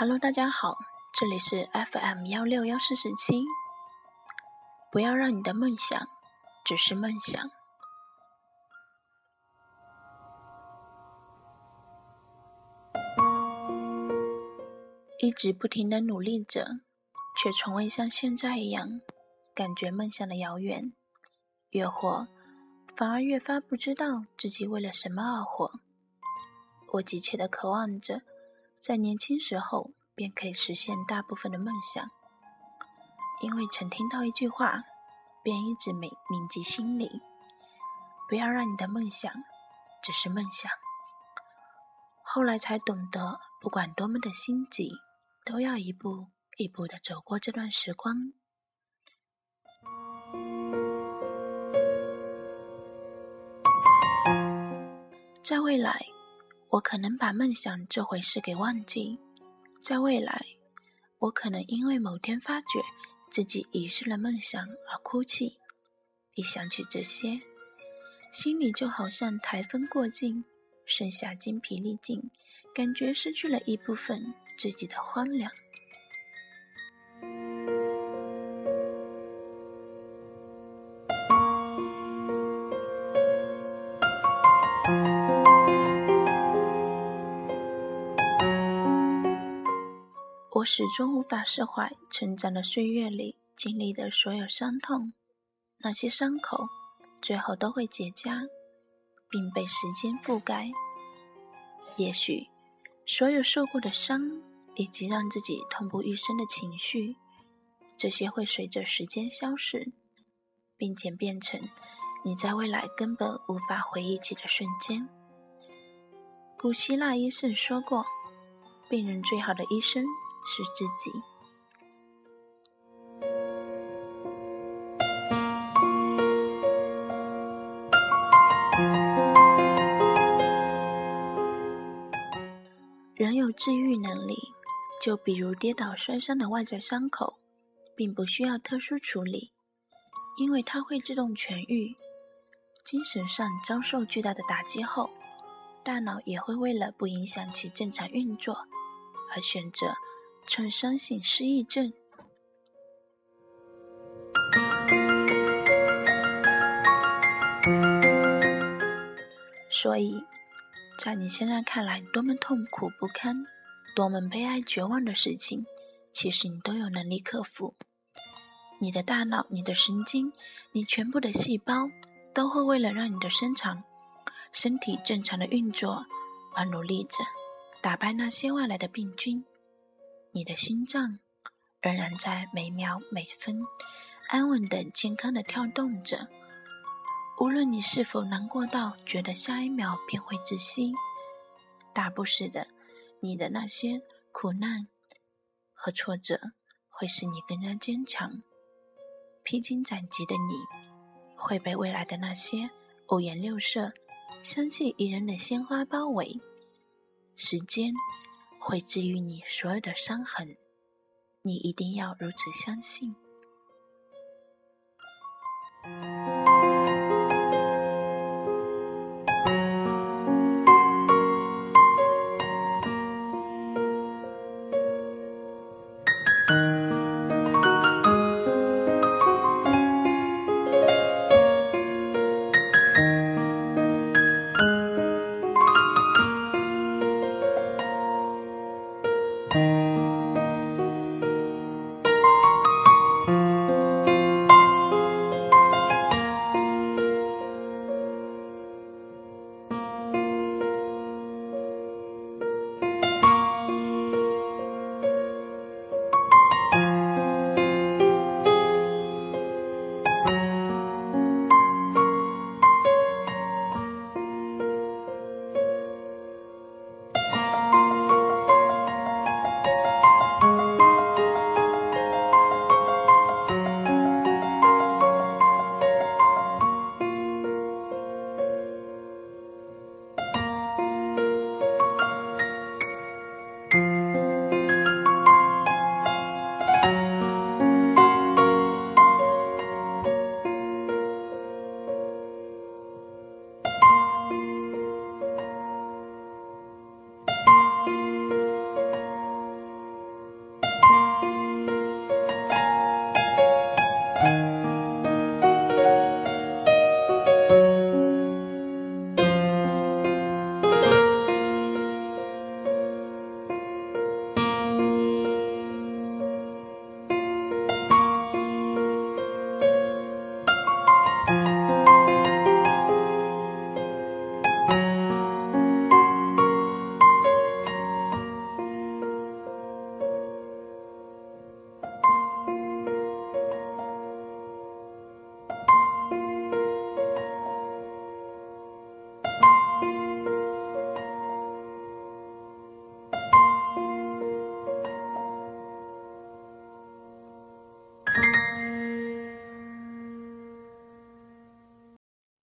Hello，大家好，这里是 FM 幺六幺四四七。不要让你的梦想只是梦想。一直不停的努力着，却从未像现在一样感觉梦想的遥远，越活反而越发不知道自己为了什么而活。我急切的渴望着，在年轻时候便可以实现大部分的梦想。因为曾听到一句话，便一直铭铭记心里：不要让你的梦想只是梦想。后来才懂得，不管多么的心急，都要一步一步的走过这段时光。在未来，我可能把梦想这回事给忘记；在未来，我可能因为某天发觉。自己遗失了梦想而哭泣，一想起这些，心里就好像台风过境，剩下精疲力尽，感觉失去了一部分自己的荒凉。我始终无法释怀成长的岁月里经历的所有伤痛，那些伤口最后都会结痂，并被时间覆盖。也许，所有受过的伤，以及让自己痛不欲生的情绪，这些会随着时间消逝，并且变成你在未来根本无法回忆起的瞬间。古希腊医生说过：“病人最好的医生。”是自己。人有治愈能力，就比如跌倒摔伤的外在伤口，并不需要特殊处理，因为它会自动痊愈。精神上遭受巨大的打击后，大脑也会为了不影响其正常运作，而选择。创伤性失忆症，所以，在你现在看来多么痛苦不堪、多么悲哀绝望的事情，其实你都有能力克服。你的大脑、你的神经、你全部的细胞，都会为了让你的身长、身体正常的运作而努力着，打败那些外来的病菌。你的心脏仍然在每秒每分安稳的、健康的跳动着。无论你是否难过到觉得下一秒便会窒息，大不死的，你的那些苦难和挫折会使你更加坚强。披荆斩棘的你，会被未来的那些五颜六色、香气宜人的鲜花包围。时间。会治愈你所有的伤痕，你一定要如此相信。